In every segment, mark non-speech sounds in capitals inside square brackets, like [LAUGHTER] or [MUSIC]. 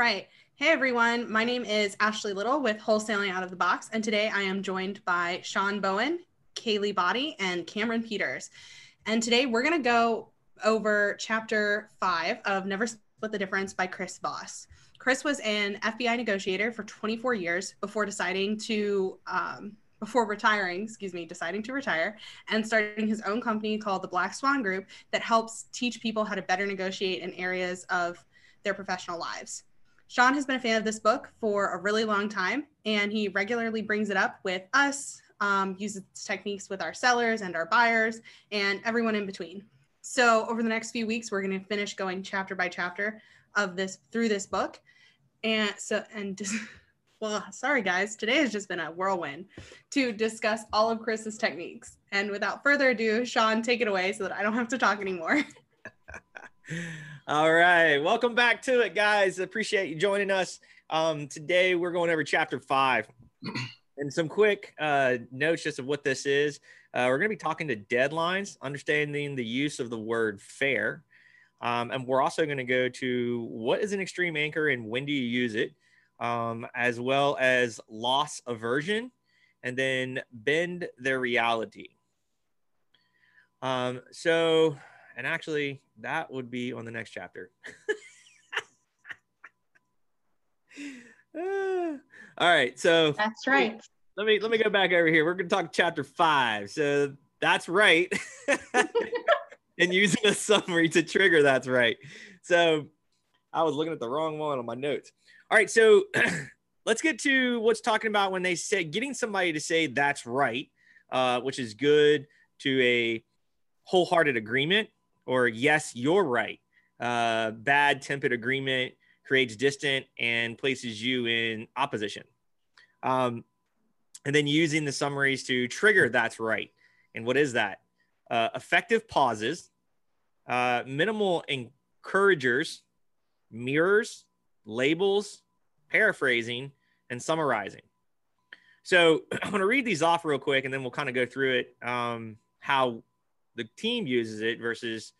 right. Hey everyone, my name is Ashley Little with Wholesaling Out of the Box, and today I am joined by Sean Bowen, Kaylee Body, and Cameron Peters. And today we're going to go over chapter five of Never Split the Difference by Chris Voss. Chris was an FBI negotiator for 24 years before deciding to, um, before retiring, excuse me, deciding to retire and starting his own company called the Black Swan Group that helps teach people how to better negotiate in areas of their professional lives. Sean has been a fan of this book for a really long time, and he regularly brings it up with us, um, uses techniques with our sellers and our buyers, and everyone in between. So, over the next few weeks, we're going to finish going chapter by chapter of this through this book. And so, and just, [LAUGHS] well, sorry guys, today has just been a whirlwind to discuss all of Chris's techniques. And without further ado, Sean, take it away so that I don't have to talk anymore. [LAUGHS] All right. Welcome back to it, guys. Appreciate you joining us. Um, today, we're going over chapter five. [CLEARS THROAT] and some quick uh, notes just of what this is. Uh, we're going to be talking to deadlines, understanding the use of the word fair. Um, and we're also going to go to what is an extreme anchor and when do you use it, um, as well as loss aversion, and then bend their reality. Um, so, and actually, that would be on the next chapter. [LAUGHS] all right, so that's right. Let me let me go back over here. We're going to talk chapter five. So that's right, [LAUGHS] and using a summary to trigger. That's right. So I was looking at the wrong one on my notes. All right, so [CLEARS THROAT] let's get to what's talking about when they say getting somebody to say that's right, uh, which is good to a wholehearted agreement or yes, you're right. Uh, bad tempered agreement creates distant and places you in opposition. Um, and then using the summaries to trigger that's right. And what is that? Uh, effective pauses, uh, minimal encouragers, mirrors, labels, paraphrasing, and summarizing. So [CLEARS THROAT] I'm going to read these off real quick and then we'll kind of go through it um, how the team uses it versus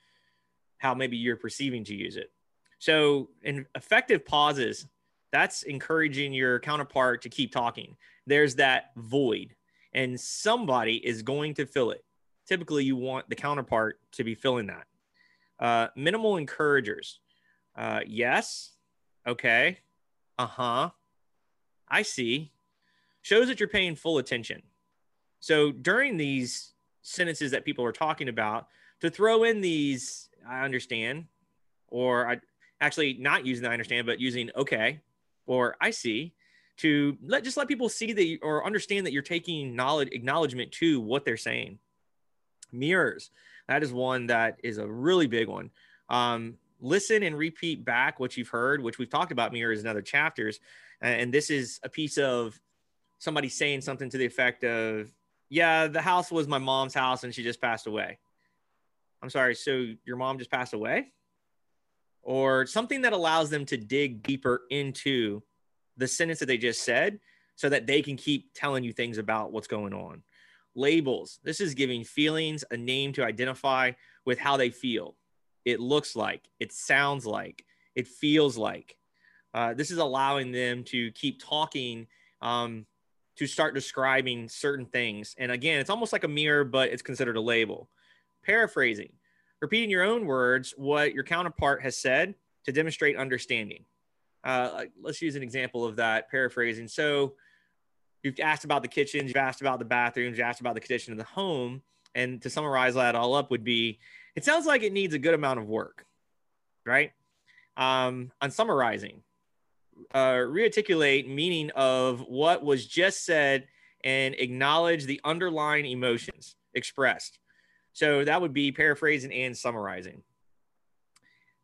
how maybe you're perceiving to use it. So, in effective pauses, that's encouraging your counterpart to keep talking. There's that void, and somebody is going to fill it. Typically, you want the counterpart to be filling that. Uh, minimal encouragers. Uh, yes. Okay. Uh huh. I see. Shows that you're paying full attention. So during these sentences that people are talking about, to throw in these I understand, or I actually not using I understand, but using okay or I see to let just let people see that you, or understand that you're taking knowledge acknowledgement to what they're saying. Mirrors, that is one that is a really big one. Um, listen and repeat back what you've heard, which we've talked about mirrors in other chapters. And this is a piece of somebody saying something to the effect of, "Yeah, the house was my mom's house, and she just passed away." I'm sorry, so your mom just passed away? Or something that allows them to dig deeper into the sentence that they just said so that they can keep telling you things about what's going on. Labels. This is giving feelings a name to identify with how they feel. It looks like, it sounds like, it feels like. Uh, this is allowing them to keep talking um, to start describing certain things. And again, it's almost like a mirror, but it's considered a label paraphrasing, repeating your own words, what your counterpart has said to demonstrate understanding. Uh, let's use an example of that paraphrasing. So you've asked about the kitchen, you've asked about the bathrooms, you asked about the condition of the home. And to summarize that all up would be, it sounds like it needs a good amount of work, right? Um, on summarizing, uh, rearticulate meaning of what was just said and acknowledge the underlying emotions expressed. So that would be paraphrasing and summarizing.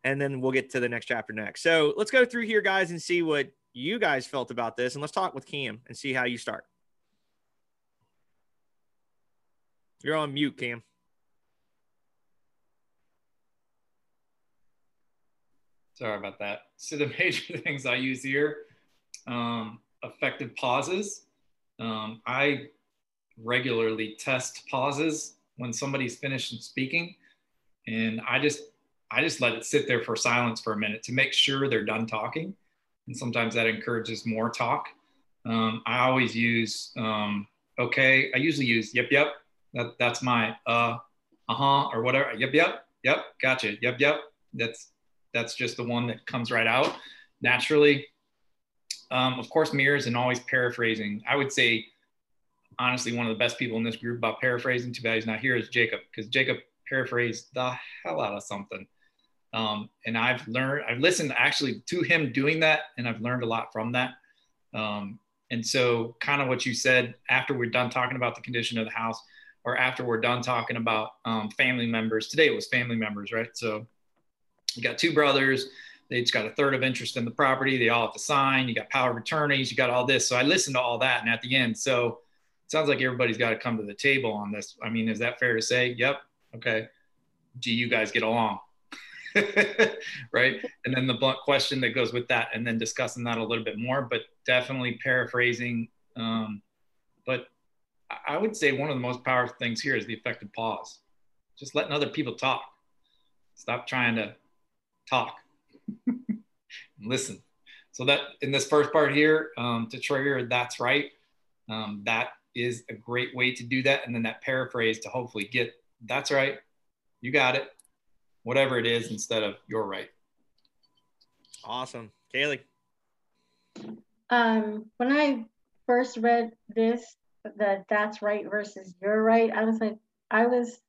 And then we'll get to the next chapter next. So let's go through here, guys, and see what you guys felt about this. And let's talk with Cam and see how you start. You're on mute, Cam. Sorry about that. So the [LAUGHS] major things I use here, um, effective pauses. Um, I regularly test pauses when somebody's finished speaking and i just i just let it sit there for silence for a minute to make sure they're done talking and sometimes that encourages more talk. Um, I always use um, okay. I usually use yep, yep. That that's my uh, uh huh, or whatever. Yep, yep, yep. Gotcha. Yep, yep. That's that's just the one that comes right out naturally. Um, of course, mirrors and always paraphrasing. I would say, honestly, one of the best people in this group about paraphrasing. Too bad he's not here. Is Jacob because Jacob paraphrased the hell out of something. Um, and I've learned, I've listened actually to him doing that, and I've learned a lot from that. Um, and so, kind of what you said after we're done talking about the condition of the house, or after we're done talking about um, family members. Today it was family members, right? So, you got two brothers. They just got a third of interest in the property. They all have to sign. You got power of attorneys. You got all this. So I listened to all that, and at the end, so sounds like everybody's got to come to the table on this. I mean, is that fair to say? Yep. Okay. Do you guys get along? [LAUGHS] right? And then the blunt question that goes with that, and then discussing that a little bit more, but definitely paraphrasing. Um, but I would say one of the most powerful things here is the effective pause. Just letting other people talk. Stop trying to talk. [LAUGHS] Listen. So that in this first part here, um, to trigger, that's right. Um, that is a great way to do that. And then that paraphrase to hopefully get, that's right. You got it whatever it is instead of you're right. Awesome. Kaylee. Um, when I first read this, the that's right versus you're right, I was like, I was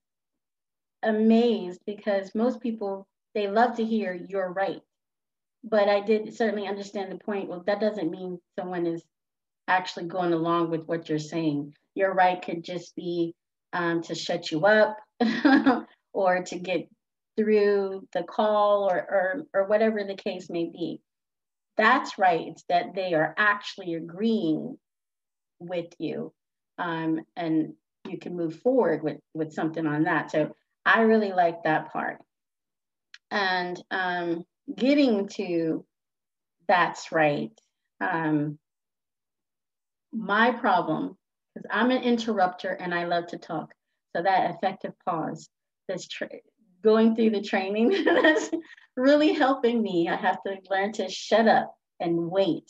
amazed because most people they love to hear you're right. But I did certainly understand the point. Well, that doesn't mean someone is actually going along with what you're saying. You're right could just be um, to shut you up [LAUGHS] or to get through the call or, or, or whatever the case may be. That's right, it's that they are actually agreeing with you um, and you can move forward with, with something on that. So I really like that part. And um, getting to that's right. Um, my problem, because I'm an interrupter and I love to talk. So that effective pause, this going through the training [LAUGHS] that's really helping me. I have to learn to shut up and wait.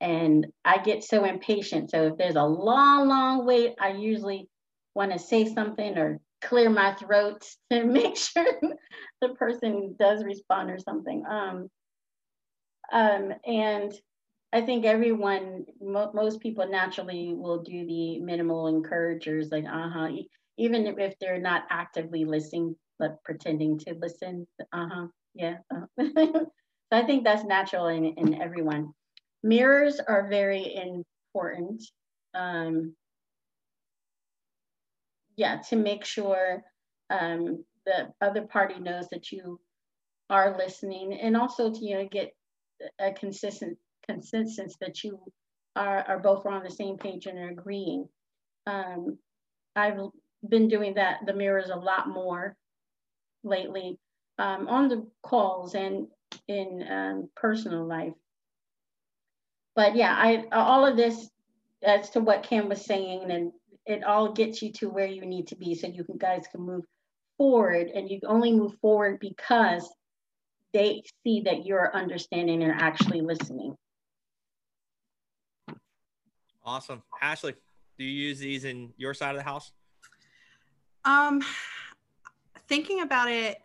And I get so impatient. So if there's a long, long wait, I usually want to say something or clear my throat [LAUGHS] to make sure the person does respond or something. Um, um, and I think everyone, mo- most people naturally will do the minimal encouragers, like, uh huh, even if they're not actively listening but pretending to listen. Uh-huh. Yeah. Uh-huh. [LAUGHS] so I think that's natural in, in everyone. Mirrors are very important. Um, yeah, to make sure um, the other party knows that you are listening and also to you know get a consistent consensus that you are, are both on the same page and are agreeing. Um, I've been doing that, the mirrors a lot more lately um, on the calls and in um, personal life. But yeah, I all of this as to what Cam was saying, and it all gets you to where you need to be, so you can, guys can move forward, and you only move forward because they see that you're understanding and actually listening. Awesome, Ashley. Do you use these in your side of the house? Um, thinking about it,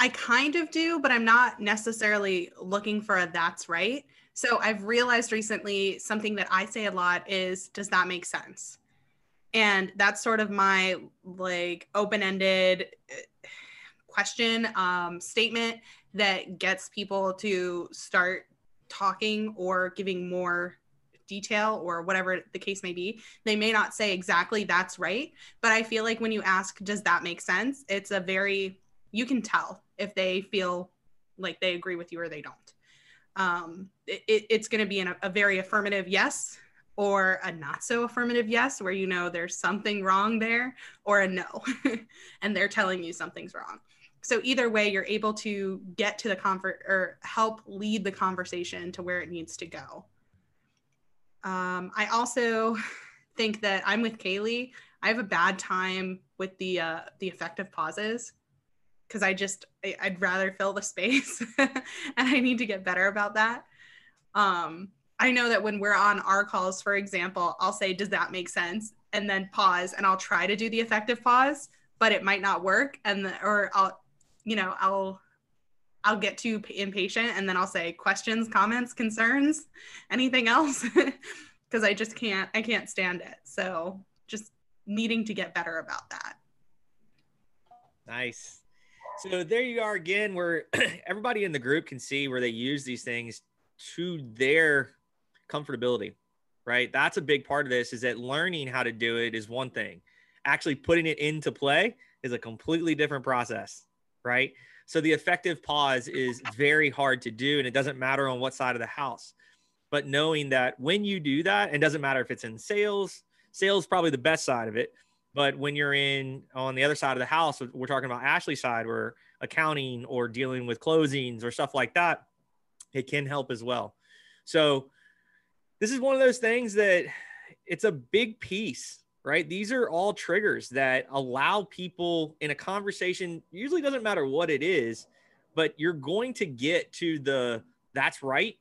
I kind of do, but I'm not necessarily looking for a that's right. So I've realized recently something that I say a lot is, does that make sense? And that's sort of my like open ended uh, question, um, statement that gets people to start talking or giving more detail or whatever the case may be. They may not say exactly that's right, but I feel like when you ask, does that make sense? It's a very, you can tell if they feel like they agree with you or they don't. Um, it, it's going to be an, a very affirmative yes or a not so affirmative yes, where you know there's something wrong there, or a no, [LAUGHS] and they're telling you something's wrong. So either way, you're able to get to the comfort or help lead the conversation to where it needs to go. Um, I also [LAUGHS] think that I'm with Kaylee. I have a bad time with the uh, the effective pauses because I just I, would rather fill the [LAUGHS] space, [LAUGHS] and I need to get better about that. Um, I know that when we're on our calls, for example, I'll say, Does that make sense? And then pause and I'll try to do the effective pause, but it might not work. And the, or I'll, you know, I'll I'll get too impatient and then I'll say questions, comments, concerns, anything else [LAUGHS] because I just can't I can't stand it. So just needing to get better about that. Nice. So there you are again, where [CLEARS THROAT] everybody in the group can see where they use these things to their comfortability, right? That's a big part of this is that learning how to do it is one thing. Actually putting it into play is a completely different process, right? So the effective pause is very hard to do and it doesn't matter on what side of the house. But knowing that when you do that, it doesn't matter if it's in sales, sales probably the best side of it. But when you're in on the other side of the house, we're talking about Ashley's side, where accounting or dealing with closings or stuff like that, it can help as well. So this is one of those things that it's a big piece, right? These are all triggers that allow people in a conversation, usually doesn't matter what it is, but you're going to get to the that's right.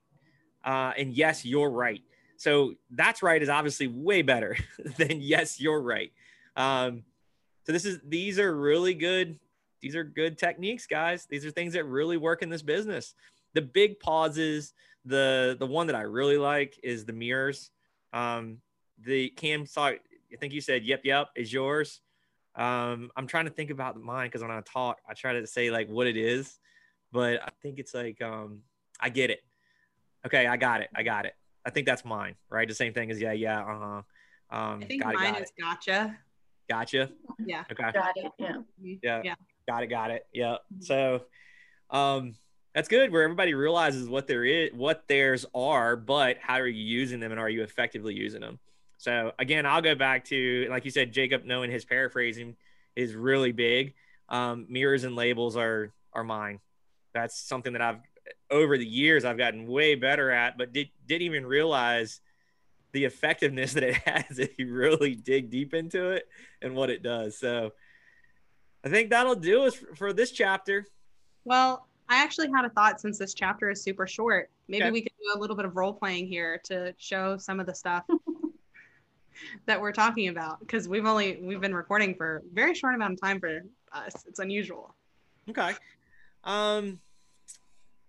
Uh, and yes, you're right. So that's right is obviously way better [LAUGHS] than yes, you're right. Um, so this is these are really good. These are good techniques, guys. These are things that really work in this business. The big pauses, the the one that I really like is the mirrors. Um, the Cam saw. I think you said yep, yep is yours. Um, I'm trying to think about mine because when I talk, I try to say like what it is, but I think it's like um, I get it. Okay, I got it. I got it. I think that's mine, right? The same thing as yeah, yeah, uh huh. Um, I think got mine it, is it. gotcha. Gotcha. Yeah. Okay. Got it. Yeah. Mm-hmm. Yeah. Yeah. Got it. Got it. Yeah. Mm-hmm. So, um, that's good where everybody realizes what there is, what theirs are, but how are you using them and are you effectively using them? So again, I'll go back to like you said, Jacob knowing his paraphrasing is really big. Um, mirrors and labels are are mine. That's something that I've over the years I've gotten way better at, but did didn't even realize the effectiveness [LAUGHS] that it has if you really dig deep into it and what it does. So I think that'll do us for this chapter. Well, I actually had a thought since this chapter is super short. Maybe okay. we could do a little bit of role playing here to show some of the stuff [LAUGHS] [LAUGHS] that we're talking about because we've only we've been recording for a very short amount of time for us. It's unusual. Okay. Um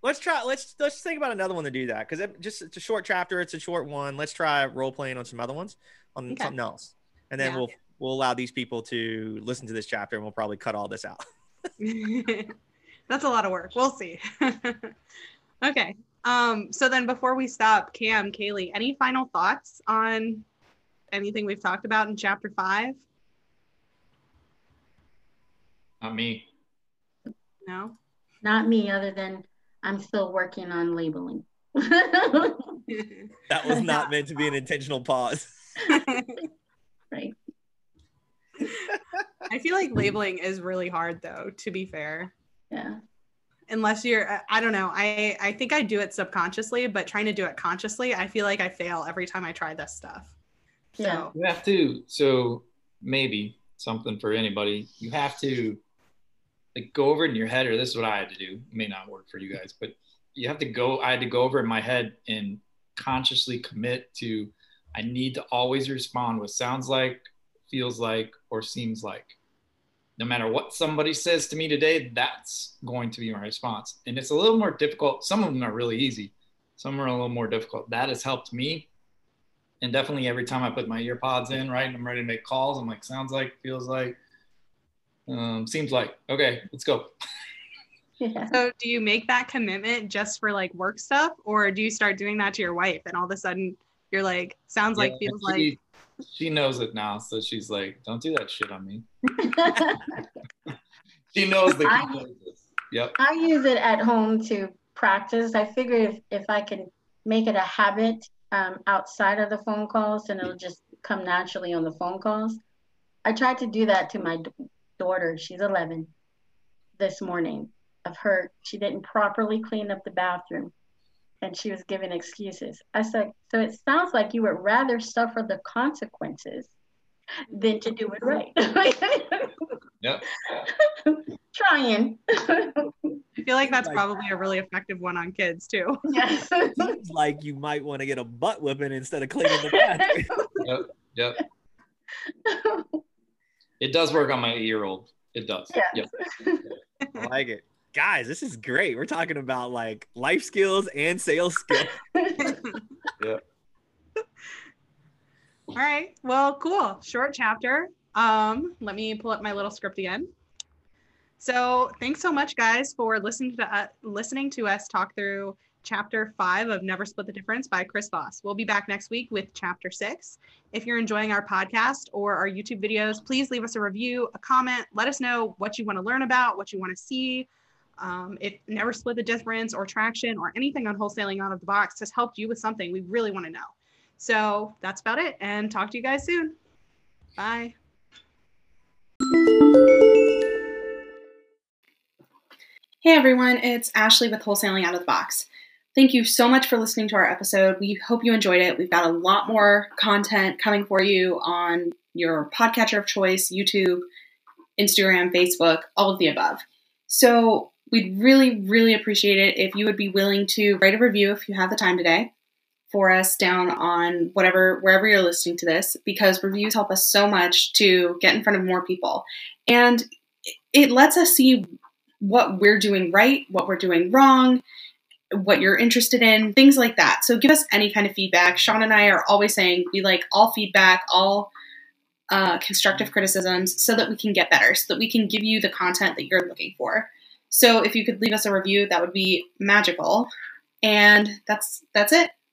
let's try let's let's think about another one to do that because it just it's a short chapter it's a short one let's try role playing on some other ones on okay. something else and then yeah. we'll we'll allow these people to listen to this chapter and we'll probably cut all this out [LAUGHS] [LAUGHS] that's a lot of work we'll see okay um so then before we stop cam kaylee any final thoughts on anything we've talked about in chapter five not me no not me other than I'm still working on labeling. that was not [LAUGHS] meant to be an intentional pause. [LAUGHS] right. [LAUGHS] I feel like labeling is really hard though, to be fair. Yeah. Unless you're I don't know. I I think I do it subconsciously, but trying to do it consciously, I feel like I fail every time I try this stuff. Yeah. You have to so maybe something for anybody. You have to like go over it in your head, or this is what I had to do. It may not work for you guys, but you have to go. I had to go over in my head and consciously commit to. I need to always respond what sounds like, feels like, or seems like. No matter what somebody says to me today, that's going to be my response. And it's a little more difficult. Some of them are really easy. Some are a little more difficult. That has helped me. And definitely every time I put my ear pods in, right, and I'm ready to make calls, I'm like, sounds like, feels like, um, seems like okay, let's go. Yeah. So do you make that commitment just for like work stuff, or do you start doing that to your wife, and all of a sudden you're like, sounds yeah, like, feels she, like. She knows it now, so she's like, "Don't do that shit on me." [LAUGHS] she knows the. I, yep. I use it at home to practice. I figure if if I can make it a habit um, outside of the phone calls, and it'll just come naturally on the phone calls. I tried to do that to my daughter, she's 11, this morning of her, she didn't properly clean up the bathroom and she was giving excuses. I said, So it sounds like you would rather suffer the consequences than to do it right. [LAUGHS] Yep. [LAUGHS] Trying. I feel like that's Like- probably a really effective one on kids too. [LAUGHS] yes. Seems like you might want to get a butt whipping instead of cleaning the bathroom. Yep. Yep. It does work on my eight year old. It does. Yes. Yep. I like it. Guys, this is great. We're talking about like life skills and sales skills. All right. Well, cool. Short chapter. Um, let me pull up my little script again. So, thanks so much, guys, for listening to uh, listening to us talk through chapter five of Never Split the Difference by Chris Voss. We'll be back next week with chapter six. If you're enjoying our podcast or our YouTube videos, please leave us a review, a comment. Let us know what you want to learn about, what you want to see. Um, if Never Split the Difference or Traction or anything on wholesaling out of the box has helped you with something, we really want to know. So that's about it, and talk to you guys soon. Bye. Hey everyone, it's Ashley with Wholesaling Out of the Box. Thank you so much for listening to our episode. We hope you enjoyed it. We've got a lot more content coming for you on your podcatcher of choice, YouTube, Instagram, Facebook, all of the above. So we'd really, really appreciate it if you would be willing to write a review if you have the time today for us down on whatever, wherever you're listening to this, because reviews help us so much to get in front of more people. And it lets us see what we're doing right, what we're doing wrong, what you're interested in, things like that. So give us any kind of feedback. Sean and I are always saying we like all feedback, all uh, constructive criticisms, so that we can get better, so that we can give you the content that you're looking for. So if you could leave us a review, that would be magical. And that's that's it.